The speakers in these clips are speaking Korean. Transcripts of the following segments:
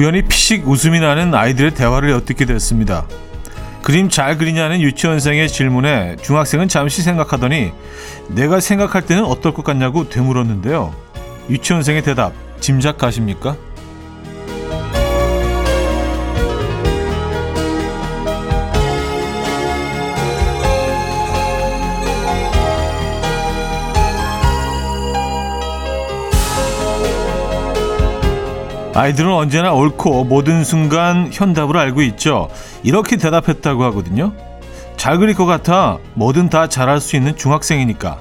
우연히 피식 웃음이 나는 아이들의 대화를 엿듣게 됐습니다. 그림 잘 그리냐는 유치원생의 질문에 중학생은 잠시 생각하더니 내가 생각할 때는 어떨 것 같냐고 되물었는데요. 유치원생의 대답 짐작 가십니까? 아이들은 언제나 옳고 모든 순간 현답을 알고 있죠. 이렇게 대답했다고 하거든요. 잘 그릴 것 같아 뭐든 다 잘할 수 있는 중학생이니까.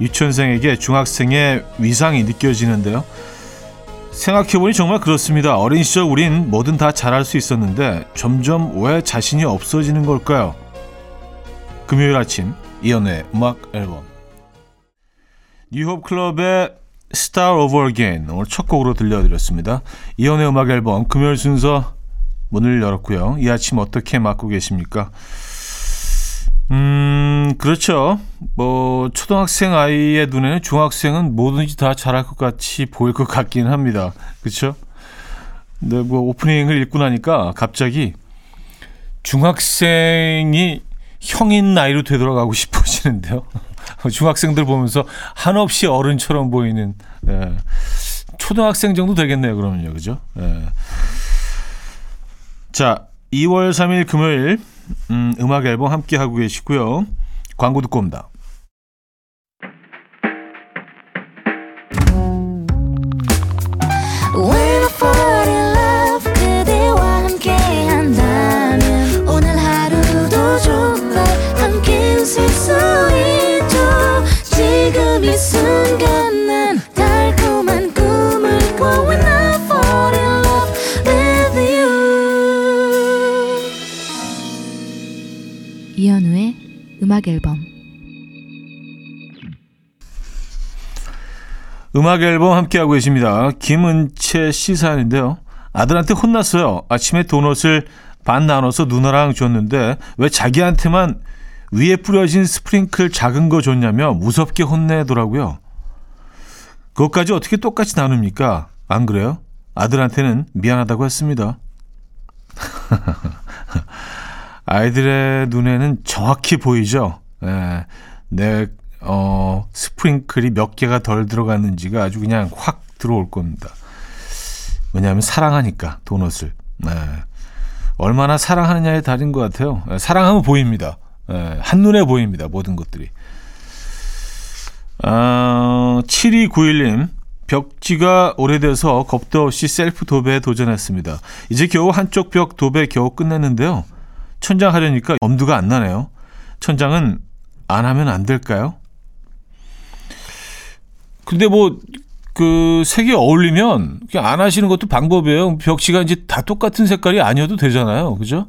유치원생에게 중학생의 위상이 느껴지는데요. 생각해보니 정말 그렇습니다. 어린 시절 우린 뭐든 다 잘할 수 있었는데 점점 왜 자신이 없어지는 걸까요? 금요일 아침 이연의 음악 앨범 뉴홉 클럽의 Star Over Again 오늘 첫 곡으로 들려드렸습니다. 이연의 음악 앨범 금요일 순서 문을 열었고요. 이 아침 어떻게 맞고 계십니까? 음, 그렇죠. 뭐, 초등학생 아이의 눈에는 중학생은 뭐든지 다 잘할 것 같이 보일 것 같긴 합니다. 그렇죠? 근데 뭐, 오프닝을 읽고 나니까 갑자기 중학생이 형인 나이로 되돌아가고 싶어지는데요. 중학생들 보면서 한없이 어른처럼 보이는, 예. 초등학생 정도 되겠네요, 그러면요. 그죠? 예. 자, 2월 3일 금요일 음, 음악 앨범 함께 하고 계시고요. 광고 듣고 옵니다. 음악 앨범 음악 앨범 함께하고 계십니다. 김은채 씨 사연인데요. 아들한테 혼났어요. 아침에 도넛을 반 나눠서 누나랑 줬는데 왜 자기한테만 위에 뿌려진 스프링클 작은 거 줬냐며 무섭게 혼내더라고요. 그것까지 어떻게 똑같이 나눕니까? 안 그래요? 아들한테는 미안하다고 했습니다. 아이들의 눈에는 정확히 보이죠. 예, 내 어, 스프링클이 몇 개가 덜 들어갔는지가 아주 그냥 확 들어올 겁니다. 왜냐하면 사랑하니까 도넛을. 예, 얼마나 사랑하느냐에 달인 것 같아요. 예, 사랑하면 보입니다. 예, 한눈에 보입니다. 모든 것들이. 어, 7291님. 벽지가 오래돼서 겁도 없이 셀프 도배에 도전했습니다. 이제 겨우 한쪽 벽 도배 겨우 끝냈는데요. 천장 하려니까 엄두가 안 나네요. 천장은 안 하면 안 될까요? 근데 뭐, 그, 색이 어울리면 그냥 안 하시는 것도 방법이에요. 벽지가 이제 다 똑같은 색깔이 아니어도 되잖아요. 그죠?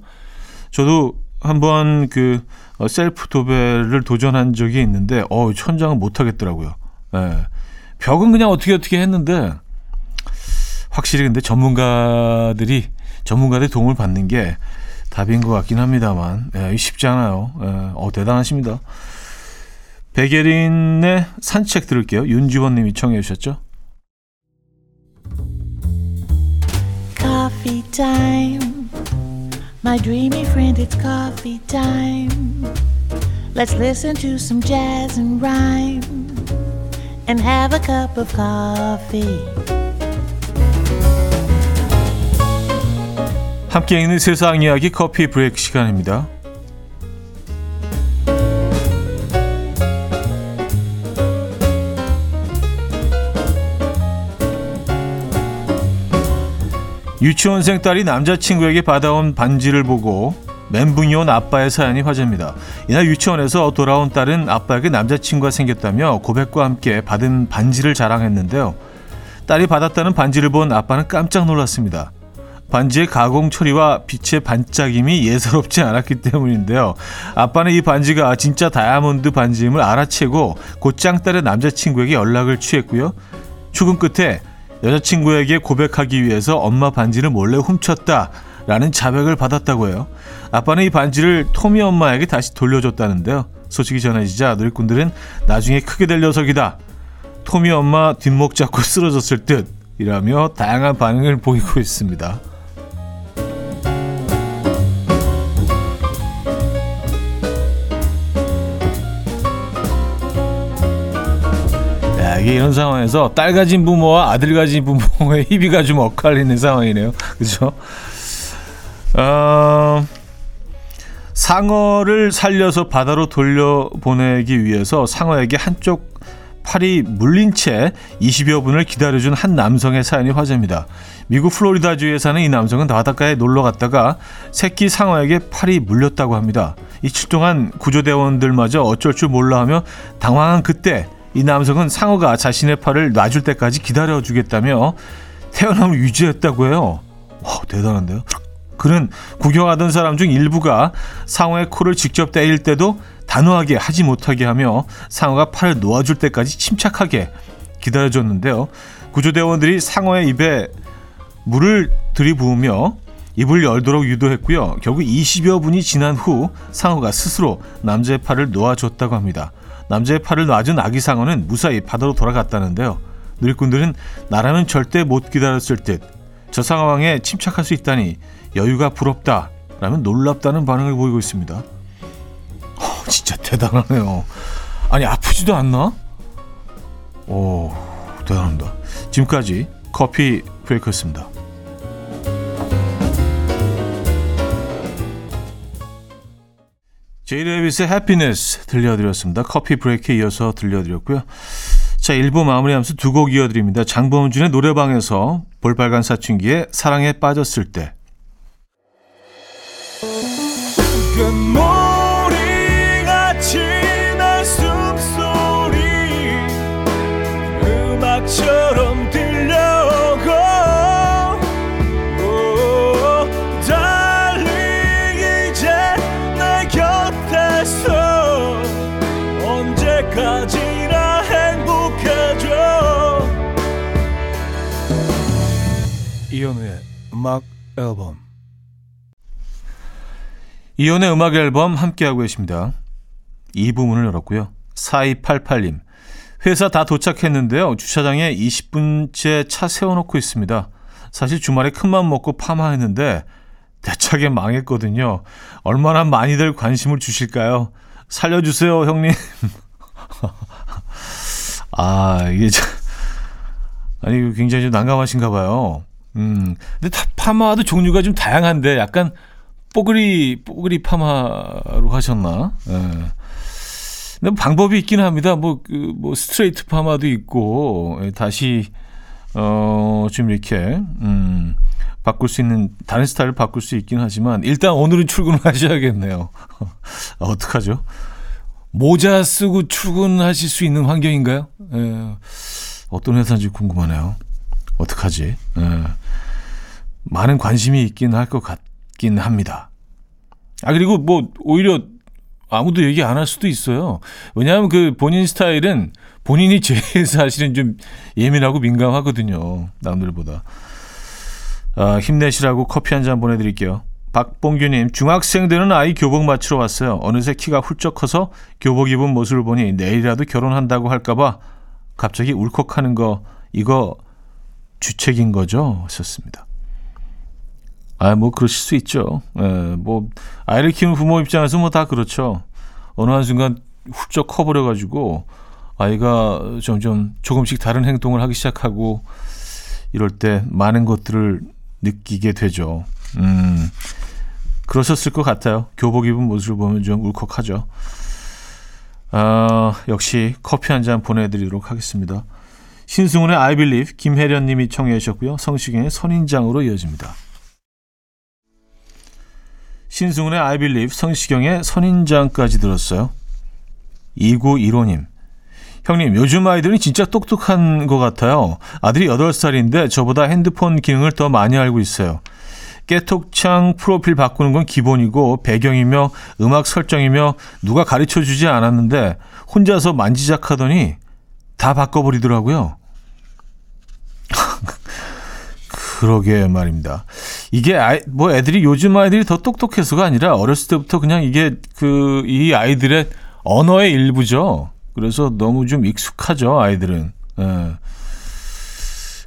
저도 한번 그, 어, 셀프 도배를 도전한 적이 있는데, 어, 천장은 못 하겠더라고요. 예. 벽은 그냥 어떻게 어떻게 했는데, 확실히 근데 전문가들이, 전문가들 도움을 받는 게 답인 것 같긴 합니다만 예, 쉽지 않아요. 예, 어, 대단하십니다. 백예린의 산책 들을게요. 윤지원 님이 청해 주셨죠. Coffee time. My dreamy friend, it's coffee time. Let's listen to some jazz and rhyme and have a cup of coffee. 함께 있는 세상 이야기 커피 브레이크 시간입니다. 유치원생 딸이 남자친구에게 받아온 반지를 보고 멘붕이 온 아빠의 사연이 화제입니다. 이날 유치원에서 돌아온 딸은 아빠에게 남자친구가 생겼다며 고백과 함께 받은 반지를 자랑했는데요. 딸이 받았다는 반지를 본 아빠는 깜짝 놀랐습니다. 반지의 가공 처리와 빛의 반짝임이 예사롭지 않았기 때문인데요. 아빠는 이 반지가 진짜 다이아몬드 반지임을 알아채고 곧장 딸의 남자친구에게 연락을 취했고요. 출근 끝에 여자친구에게 고백하기 위해서 엄마 반지를 몰래 훔쳤다. 라는 자백을 받았다고 해요. 아빠는 이 반지를 토미 엄마에게 다시 돌려줬다는데요. 소식이 전해지자 누리꾼들은 나중에 크게 될 녀석이다. 토미 엄마 뒷목 잡고 쓰러졌을 듯 이라며 다양한 반응을 보이고 있습니다. 이게 이런 상황에서 딸 가진 부모와 아들 가진 부모의 희비가 좀 엇갈리는 상황이네요. 그죠? 어, 상어를 살려서 바다로 돌려보내기 위해서 상어에게 한쪽 팔이 물린 채 20여 분을 기다려준 한 남성의 사연이 화제입니다. 미국 플로리다주에 사는 이 남성은 바닷가에 놀러 갔다가 새끼 상어에게 팔이 물렸다고 합니다. 이칠 동안 구조대원들마저 어쩔 줄 몰라 하며 당황한 그때 이 남성은 상어가 자신의 팔을 놔줄 때까지 기다려주겠다며 태어남을 유지했다고 해요. 와, 대단한데요? 그는 구경하던 사람 중 일부가 상어의 코를 직접 때릴 때도 단호하게 하지 못하게 하며 상어가 팔을 놓아줄 때까지 침착하게 기다려줬는데요. 구조대원들이 상어의 입에 물을 들이부으며 입을 열도록 유도했고요. 결국 20여 분이 지난 후 상어가 스스로 남자의 팔을 놓아줬다고 합니다. 남자의 팔을 놔준 아기 상어는 무사히 바다로 돌아갔다는데요. 누리꾼들은 나라면 절대 못 기다렸을 듯 저 상황에 침착할 수 있다니 여유가 부럽다 라면 놀랍다는 반응을 보이고 있습니다. 어, 진짜 대단하네요. 아니 아프지도 않나? 오 대단합니다. 지금까지 커피 브레이크였습니다. 제이레비스의 해피니스 들려드렸습니다. 커피 브레이크에 이어서 들려드렸고요. 자, 1부 마무리하면서 두 곡 이어드립니다. 장범준의 노래방에서 볼빨간 사춘기에 사랑에 빠졌을 때 이현우의 음악 앨범 이현우의 음악 앨범 함께하고 계십니다. 이 부분을 열었고요. 4288님 회사 다 도착했는데요. 주차장에 20분째 차 세워놓고 있습니다. 사실 주말에 큰맘 먹고 파마했는데 대차게 망했거든요. 얼마나 많이들 관심을 주실까요? 살려주세요, 형님. 아, 이게 참, 아니, 굉장히 좀 난감하신가 봐요. 음, 근데 다, 파마도 종류가 좀 다양한데 약간 뽀글이 뽀글이 파마로 하셨나? 예. 근데 뭐 방법이 있긴 합니다. 뭐, 그, 뭐, 스트레이트 파마도 있고, 예, 다시, 어, 좀 이렇게, 음, 바꿀 수 있는, 다른 스타일을 바꿀 수 있긴 하지만, 일단 오늘은 출근을 하셔야겠네요. 어떡하죠? 모자 쓰고 출근하실 수 있는 환경인가요? 예, 어떤 회사인지 궁금하네요. 어떡하지? 예. 많은 관심이 있긴 할 것 같긴 합니다. 아, 그리고 뭐, 오히려 아무도 얘기 안 할 수도 있어요. 왜냐하면 그 본인 스타일은 본인이 제일 사실은 좀 예민하고 민감하거든요. 남들보다. 아, 힘내시라고 커피 한 잔 보내드릴게요. 박봉규님, 중학생 되는 아이 교복 맞추러 왔어요. 어느새 키가 훌쩍 커서 교복 입은 모습을 보니 내일이라도 결혼한다고 할까봐 갑자기 울컥하는 거, 이거 주책인 거죠? 하셨습니다. 아, 뭐, 그러실 수 있죠. 예, 뭐, 아이를 키우는 부모 입장에서 뭐 다 그렇죠. 어느 한순간 훌쩍 커버려가지고, 아이가 점점 조금씩 다른 행동을 하기 시작하고, 이럴 때 많은 것들을 느끼게 되죠. 음, 그러셨을 것 같아요. 교복 입은 모습을 보면 좀 울컥하죠. 아, 역시 커피 한 잔 보내드리도록 하겠습니다. 신승훈의 I Believe 김혜련 님이 청해 주셨고요. 성시경의 선인장으로 이어집니다. 신승훈의 I Believe 성시경의 선인장까지 들었어요. 2915님. 형님, 요즘 아이들은 진짜 똑똑한 것 같아요. 아들이 8살인데 저보다 핸드폰 기능을 더 많이 알고 있어요. 깨톡창 프로필 바꾸는 건 기본이고 배경이며 음악 설정이며 누가 가르쳐 주지 않았는데 혼자서 만지작하더니 다 바꿔버리더라고요. 그러게 말입니다. 이게 아이, 뭐 애들이 요즘 아이들이 더 똑똑해서가 아니라 어렸을 때부터 그냥 이게 그 이 아이들의 언어의 일부죠. 그래서 너무 좀 익숙하죠 아이들은. 예.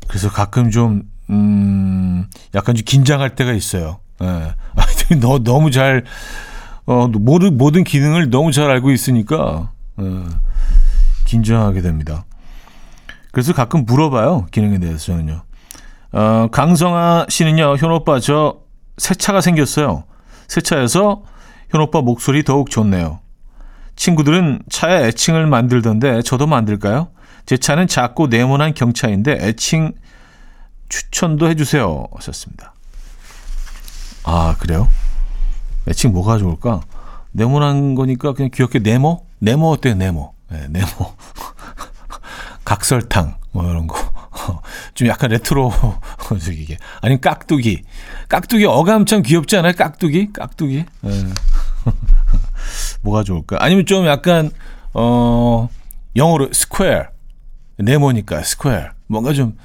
그래서 가끔 좀, 음, 약간 좀 긴장할 때가 있어요. 예. 너, 너무 잘, 어, 모든, 모든 기능을 너무 잘 알고 있으니까, 어, 긴장하게 됩니다. 그래서 가끔 물어봐요. 기능에 대해서 저는요. 어, 강성아 씨는요, 현오빠 저 새 차가 생겼어요. 새 차에서 현오빠 목소리 더욱 좋네요. 친구들은 차에 애칭을 만들던데 저도 만들까요? 제 차는 작고 네모난 경차인데 애칭 추천도 해주세요. 하셨습니다. 아, 그래요? 애칭 뭐가 좋을까? 네모난 거니까 그냥 귀엽게 네모? 네모 어때요, 네모? 네, 네모. 각설탕, 뭐 이런 거. 좀 약간 레트로, 이게. 아니면 깍두기. 깍두기 어감 참 귀엽지 않아요? 깍두기? 깍두기? 네. 뭐가 좋을까? 아니면 좀 약간, 어, 영어로 square. 네모니까 square. 뭔가 좀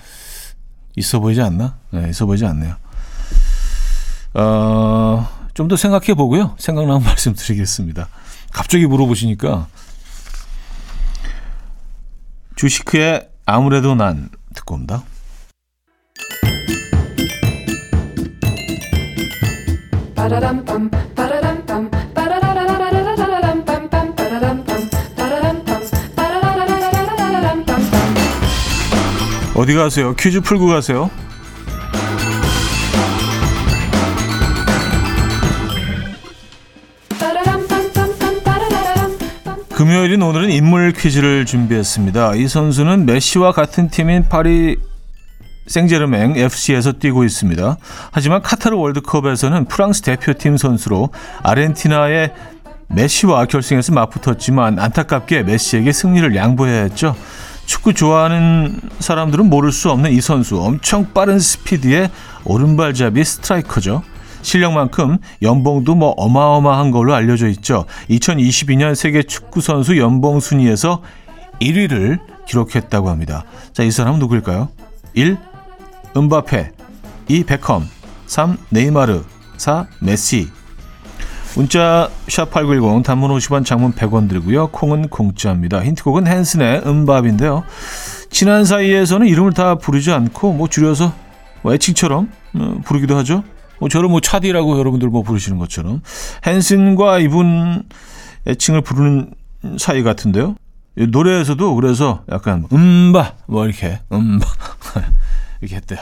있어 보이지 않나? 네, 있어 보이지 않네요. 어, 좀 더 생각해 보고요. 생각나면 말씀드리겠습니다. 갑자기 물어보시니까 주시크의 아무래도 난 듣고 옵니다. 어디 가세요? 퀴즈 풀고 가세요. 금요일인 오늘은 인물 퀴즈를 준비했습니다. 이 선수는 메시와 같은 팀인 파리 생제르맹 FC에서 뛰고 있습니다. 하지만 카타르 월드컵에서는 프랑스 대표팀 선수로 아르헨티나의 메시와 결승에서 맞붙었지만 안타깝게 메시에게 승리를 양보해야 했죠. 축구 좋아하는 사람들은 모를 수 없는 이 선수 엄청 빠른 스피드의 오른발잡이 스트라이커죠. 실력만큼 연봉도 뭐 어마어마한 걸로 알려져 있죠. 2022년 세계 축구 선수 연봉 순위에서 1위를 기록했다고 합니다. 자, 이 사람은 누구일까요? 1. 음바페 2. 베컴 3. 네이마르 4. 메시 문자 샵8910 단문 50원 장문 100원 들고요. 콩은 공짜입니다. 힌트곡은 핸슨의 MMMBop인데요. 친한 사이에서는 이름을 다 부르지 않고 뭐 줄여서 뭐 애칭처럼 어, 부르기도 하죠. 뭐 저를 뭐 차디라고 여러분들 뭐 부르시는 것처럼 헨슨과 이분 애칭을 부르는 사이 같은데요. 노래에서도 그래서 약간 음바 뭐 이렇게 음바 이렇게 했대요.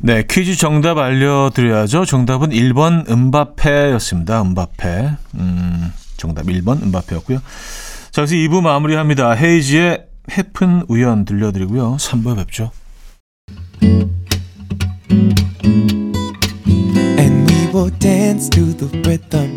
네, 퀴즈 정답 알려드려야죠. 정답은 1번 음바페였습니다. 음바페. 음, 정답 1번 음바페였고요. 자, 그래서 2부 마무리합니다. 헤이지의 해픈 우연 들려드리고요. 3부에 뵙죠. And we will dance to the rhythm.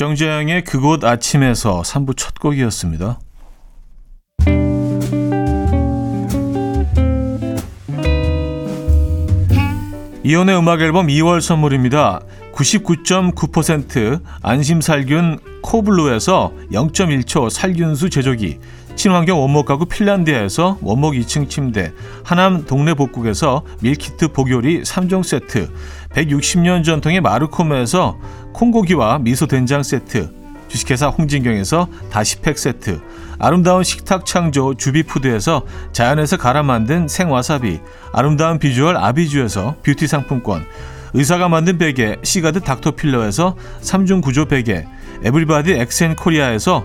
정재영의 그곳 아침에서 3부 첫 곡이었습니다. 이혼의 음악 앨범 2월 선물입니다. 99.9% 안심살균 코블루에서 0.1초 살균수 제조기 친환경 원목 가구 핀란드에서 원목 2층 침대 하남 동네 복국에서 밀키트 복요리 3종 세트 160년 전통의 마르코메에서 콩고기와 미소 된장 세트, 주식회사 홍진경에서 다시팩 세트, 아름다운 식탁 창조 주비푸드에서 자연에서 갈아 만든 생와사비, 아름다운 비주얼 아비주에서 뷰티 상품권, 의사가 만든 베개 시가드 닥터필러에서 3중 구조 베개, 에블바디 엑센 코리아에서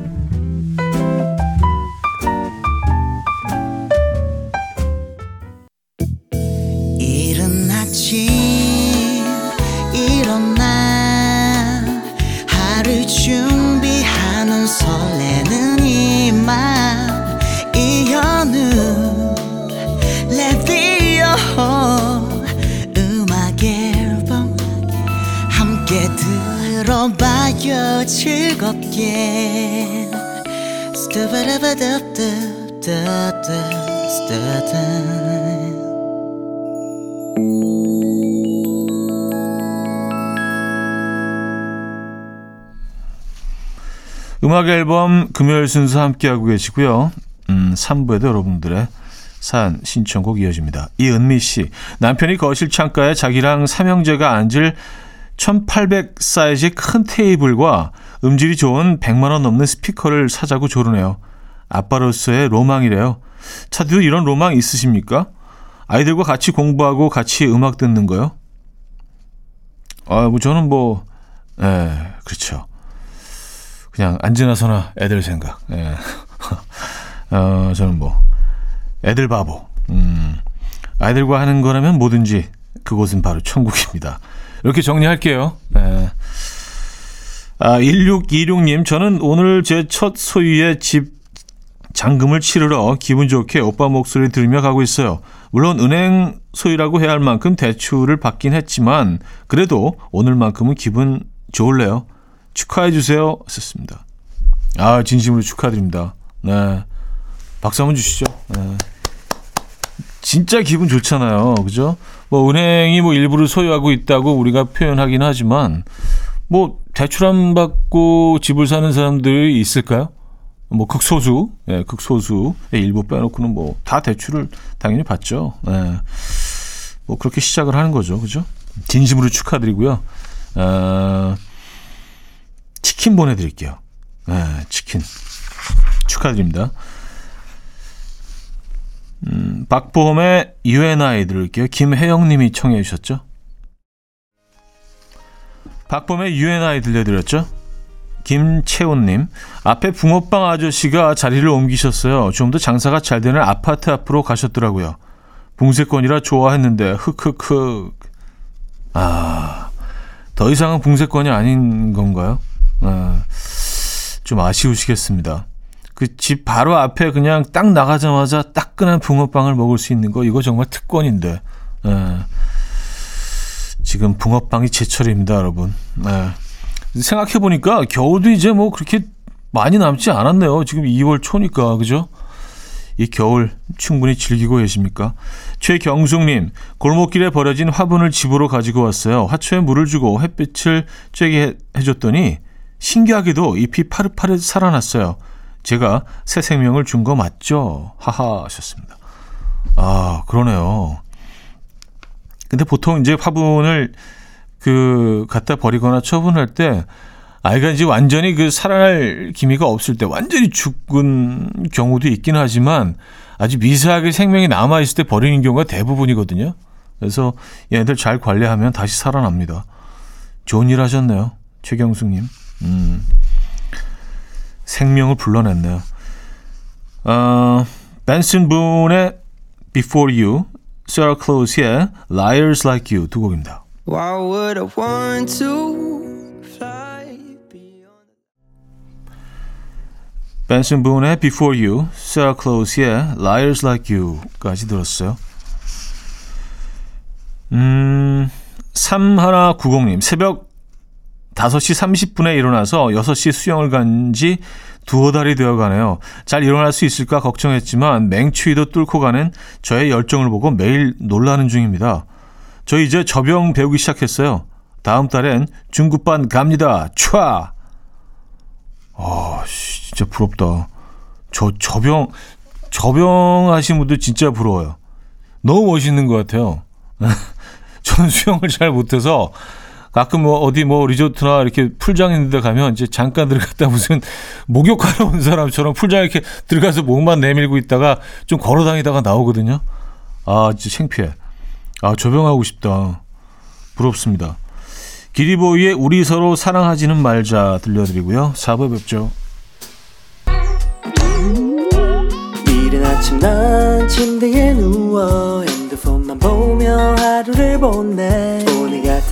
즐겁게 음악 앨범 금요일 순서 함께하고 계시고요. 음, 3부에도 여러분들의 산 신청곡 이어집니다. 이은미 씨, 남편이 거실 창가에 자기랑 삼형제가 앉을 1800 사이즈의 큰 테이블과 음질이 좋은 100만 원 넘는 스피커를 사자고 조르네요. 아빠로서의 로망이래요. 차디도 이런 로망 있으십니까? 아이들과 같이 공부하고 같이 음악 듣는 거요? 아, 뭐 저는 뭐, 예, 그렇죠. 그냥 앉으나 서나 애들 생각. 예. 어, 저는 뭐, 애들 바보. 음, 아이들과 하는 거라면 뭐든지 그곳은 바로 천국입니다. 이렇게 정리할게요. 네. 아, 1626님, 저는 오늘 제 첫 소유의 집 잔금을 치르러 기분 좋게 오빠 목소리 들으며 가고 있어요. 물론 은행 소유라고 해야 할 만큼 대출을 받긴 했지만 그래도 오늘만큼은 기분 좋을래요. 축하해 주세요. 썼습니다. 아, 진심으로 축하드립니다. 네. 박수 한번 주시죠. 네. 진짜 기분 좋잖아요. 그죠? 뭐 은행이 뭐 일부를 소유하고 있다고 우리가 표현하긴 하지만 뭐 대출 안 받고 집을 사는 사람들이 있을까요? 뭐 극소수, 예, 극소수의 일부 빼놓고는 뭐 다 대출을 당연히 받죠. 예. 뭐 그렇게 시작을 하는 거죠, 그죠? 진심으로 축하드리고요. 어, 치킨 보내드릴게요. 예, 치킨 축하드립니다. 음, 박보험의 UNI 들을게요. 김혜영님이 청해 주셨죠. 박보험의 UNI 들려드렸죠. 김채훈님 앞에 붕어빵 아저씨가 자리를 옮기셨어요. 좀 더 장사가 잘 되는 아파트 앞으로 가셨더라고요. 붕세권이라 좋아했는데 흑흑흑 아 더 이상은 붕세권이 아닌 건가요? 아, 좀 아쉬우시겠습니다. 그 집 바로 앞에 그냥 딱 나가자마자 따끈한 붕어빵을 먹을 수 있는 거 이거 정말 특권인데 예. 지금 붕어빵이 제철입니다, 여러분. 예. 생각해 보니까 겨울도 이제 뭐 그렇게 많이 남지 않았네요. 지금 2월 초니까 그죠? 이 겨울 충분히 즐기고 계십니까? 최경숙님, 골목길에 버려진 화분을 집으로 가지고 왔어요. 화초에 물을 주고 햇빛을 쬐게 해줬더니 신기하게도 잎이 파릇파릇 살아났어요. 제가 새 생명을 준 거 맞죠? 하하 하셨습니다. 아, 그러네요. 근데 보통 이제 화분을 그 갖다 버리거나 처분할 때 아이가 이제 완전히 그 살아날 기미가 없을 때 완전히 죽은 경우도 있긴 하지만 아주 미세하게 생명이 남아 있을 때 버리는 경우가 대부분이거든요. 그래서 얘네들 잘 관리하면 다시 살아납니다. 좋은 일 하셨네요. 최경숙님. 음. 생명을 불러냈네요. 어, 벤슨 분의 Before You, Sarah Close의 Liars Like You 두 곡입니다. Why would I want to fly beyond... 벤슨 분의 Before You, Sarah Close의 Liars Like You까지 들었어요. 음, 3190님, 새벽 5시 30분에 일어나서 6시 수영을 간지 두어 달이 되어 가네요. 잘 일어날 수 있을까 걱정했지만 맹추위도 뚫고 가는 저의 열정을 보고 매일 놀라는 중입니다. 저 이제 저병 배우기 시작했어요. 다음 달엔 중급반 갑니다. 촤! 아, 진짜 부럽다. 저 저병 저병 하신 분들 진짜 부러워요. 너무 멋있는 것 같아요. 전 수영을 잘 못해서 가끔 뭐 어디 뭐 리조트나 이렇게 풀장 있는 데 가면 이제 잠깐 들어갔다 무슨 목욕하러 온 사람처럼 풀장에 이렇게 들어가서 목만 내밀고 있다가 좀 걸어 다니다가 나오거든요. 아, 진짜 창피해. 아, 조병하고 싶다. 부럽습니다. 기리보이의 우리 서로 사랑하지는 말자 들려드리고요. 4부 뵙죠. 이른 아침 난 침대에 누워 핸드폰만 보며 하루를 보내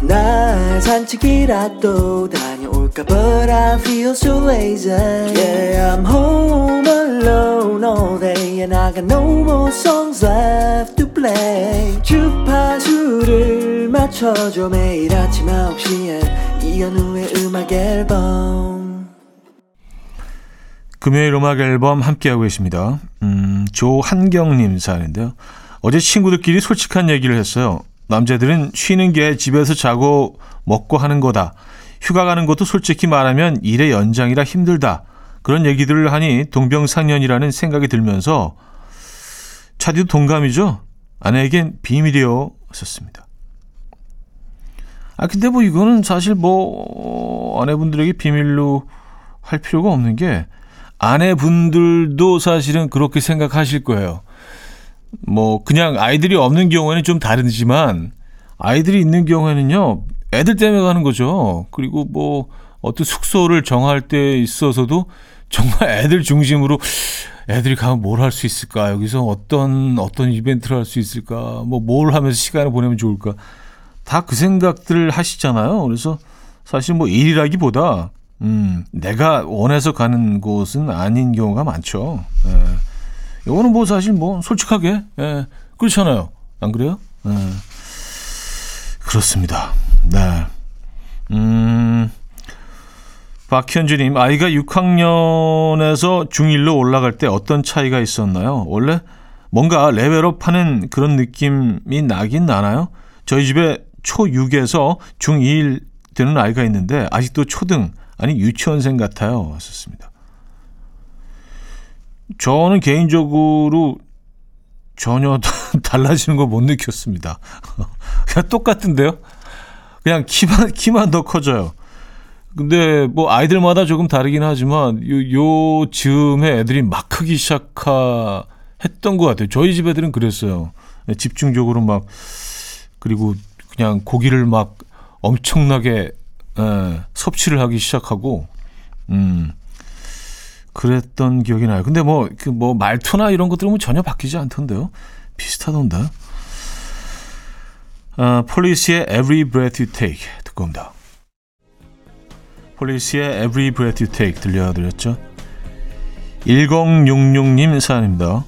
날 산책이라도 다녀올까 But I feel so lazy Yeah I'm home alone all day And I got no more songs left to play 주파수를 맞춰줘 매일 아침 9시에 이현우의 음악 앨범 금요일 음악 앨범 함께하고 계십니다. 음, 조한경님 사연인데요. 어제 친구들끼리 솔직한 얘기를 했어요. 남자들은 쉬는 게 집에서 자고 먹고 하는 거다. 휴가 가는 것도 솔직히 말하면 일의 연장이라 힘들다. 그런 얘기들을 하니 동병상련이라는 생각이 들면서 차디도 동감이죠? 아내에겐 비밀이요. 썼습니다. 아, 근데 뭐 이거는 사실 뭐 아내분들에게 비밀로 할 필요가 없는 게 아내분들도 사실은 그렇게 생각하실 거예요. 뭐 그냥 아이들이 없는 경우에는 좀 다르지만 아이들이 있는 경우에는요 애들 때문에 가는 거죠. 그리고 뭐 어떤 숙소를 정할 때 있어서도 정말 애들 중심으로 애들이 가면 뭘 할 수 있을까? 여기서 어떤 어떤 이벤트를 할 수 있을까? 뭐 뭘 하면서 시간을 보내면 좋을까? 다 그 생각들을 하시잖아요. 그래서 사실 뭐 일이라기보다 음, 내가 원해서 가는 곳은 아닌 경우가 많죠. 예. 이거는 뭐 사실 뭐 솔직하게 예. 그렇잖아요. 안 그래요? 예. 그렇습니다. 네. 음. 박현주님, 아이가 6학년에서 중1로 올라갈 때 어떤 차이가 있었나요? 원래 뭔가 레벨업 하는 그런 느낌이 나긴 나나요? 저희 집에 초6에서 중2 되는 아이가 있는데 아직도 초등, 아니 유치원생 같아요. 왔었습니다. 저는 개인적으로 전혀 달라지는 걸 못 느꼈습니다. 그냥 똑같은데요. 그냥 키만 키만 더 커져요. 근데 뭐 아이들마다 조금 다르긴 하지만 요, 요 즈음에 애들이 막 크기 시작했던 것 같아요. 저희 집 애들은 그랬어요. 집중적으로 막 그리고 그냥 고기를 막 엄청나게 에, 섭취를 하기 시작하고 음 그랬던 기억이 나요. 근데 뭐 그 뭐 말투나 이런 것들은 뭐 전혀 바뀌지 않던데요. 비슷하던데. 어, 폴리시의 Every Breath You Take 듣고 옵니다. 폴리시의 Every Breath You Take 들려드렸죠. 1066님 사연입니다.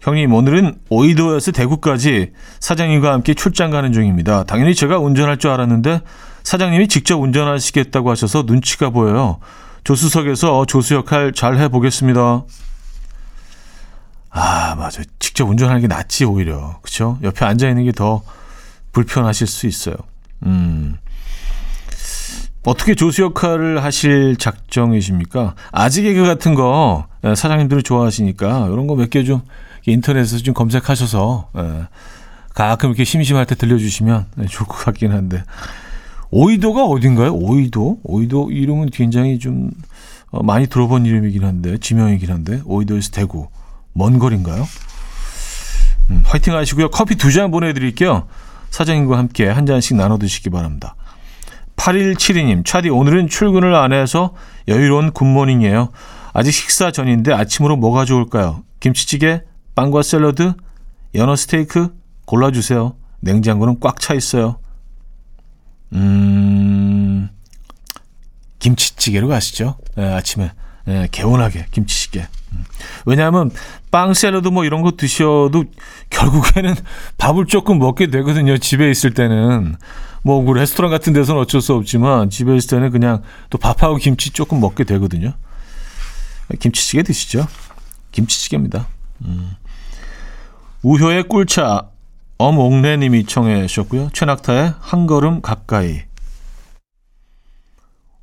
형님, 오늘은 오이도에서 대구까지 사장님과 함께 출장 가는 중입니다. 당연히 제가 운전할 줄 알았는데 사장님이 직접 운전하시겠다고 하셔서 눈치가 보여요. 조수석에서 조수 역할 잘 해보겠습니다. 아, 맞아. 직접 운전하는 게 낫지, 오히려. 그쵸? 옆에 앉아있는 게 더 불편하실 수 있어요. 음. 어떻게 조수 역할을 하실 작정이십니까? 아직 개그 같은 거 예, 사장님들이 좋아하시니까 이런 거 몇 개 좀 인터넷에서 좀 검색하셔서 예, 가끔 이렇게 심심할 때 들려주시면 예, 좋을 것 같긴 한데 오이도가 어딘가요? 오이도? 오이도 이름은 굉장히 좀 어, 많이 들어본 이름이긴 한데 지명이긴 한데 오이도에서 대구 먼 거리인가요? 음, 화이팅 하시고요. 커피 두 잔 보내드릴게요. 사장님과 함께 한 잔씩 나눠 드시기 바랍니다. 8172님, 차디 오늘은 출근을 안 해서 여유로운 굿모닝이에요. 아직 식사 전인데 아침으로 뭐가 좋을까요? 김치찌개, 빵과 샐러드, 연어 스테이크 골라주세요. 냉장고는 꽉 차 있어요. 음, 김치찌개로 가시죠. 네, 아침에 네, 개운하게 김치찌개. 음. 왜냐하면 빵 샐러드 뭐 이런 거 드셔도 결국에는 밥을 조금 먹게 되거든요. 집에 있을 때는 뭐 그 레스토랑 같은 데서는 어쩔 수 없지만 집에 있을 때는 그냥 또 밥하고 김치 조금 먹게 되거든요. 김치찌개 드시죠. 김치찌개입니다. 음. 우효의 꿀차 엄옥래님이 청해 주셨고요. 최낙타의 한 걸음 가까이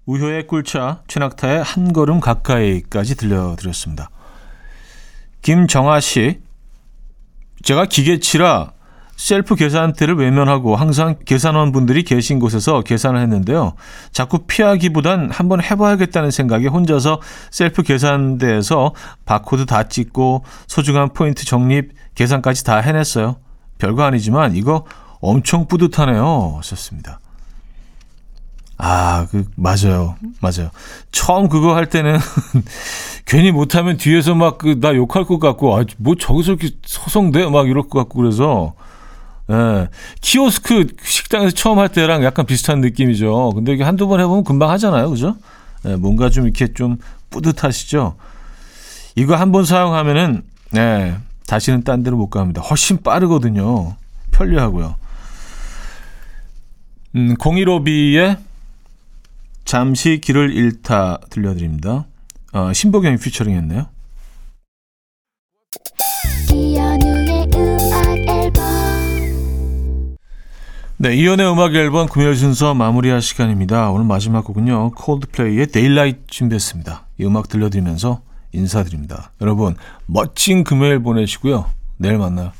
우효의 꿀차 최낙타의 한 걸음 가까이까지 들려드렸습니다. 김정아 씨. 제가 기계치라 셀프 계산대를 외면하고 항상 계산원 분들이 계신 곳에서 계산을 했는데요. 자꾸 피하기보단 한번 해봐야겠다는 생각에 혼자서 셀프 계산대에서 바코드 다 찍고 소중한 포인트 적립, 계산까지 다 해냈어요. 별거 아니지만 이거 엄청 뿌듯하네요. 하셨습니다. 아, 그, 맞아요. 맞아요. 처음 그거 할 때는 괜히 못하면 뒤에서 막 그, 나 욕할 것 같고, 아, 뭐 저기서 이렇게 소송돼? 막 이럴 것 같고 그래서, 예. 키오스크 식당에서 처음 할 때랑 약간 비슷한 느낌이죠. 근데 이게 한두 번 해보면 금방 하잖아요. 그죠? 예, 뭔가 좀 이렇게 좀 뿌듯하시죠? 이거 한 번 사용하면은, 예, 다시는 딴 데로 못 갑니다. 훨씬 빠르거든요. 편리하고요. 음, 015B의 잠시 길을 잃다 들려드립니다. 어, 신보경이 피처링 했네요. 네, 이현우의 음악 앨범 금요일 순서 마무리할 시간입니다. 오늘 마지막 곡은요. 콜드플레이의 Daylight 준비했습니다. 이 음악 들려드리면서 인사드립니다. 여러분, 멋진 금요일 보내시고요. 내일 만나요.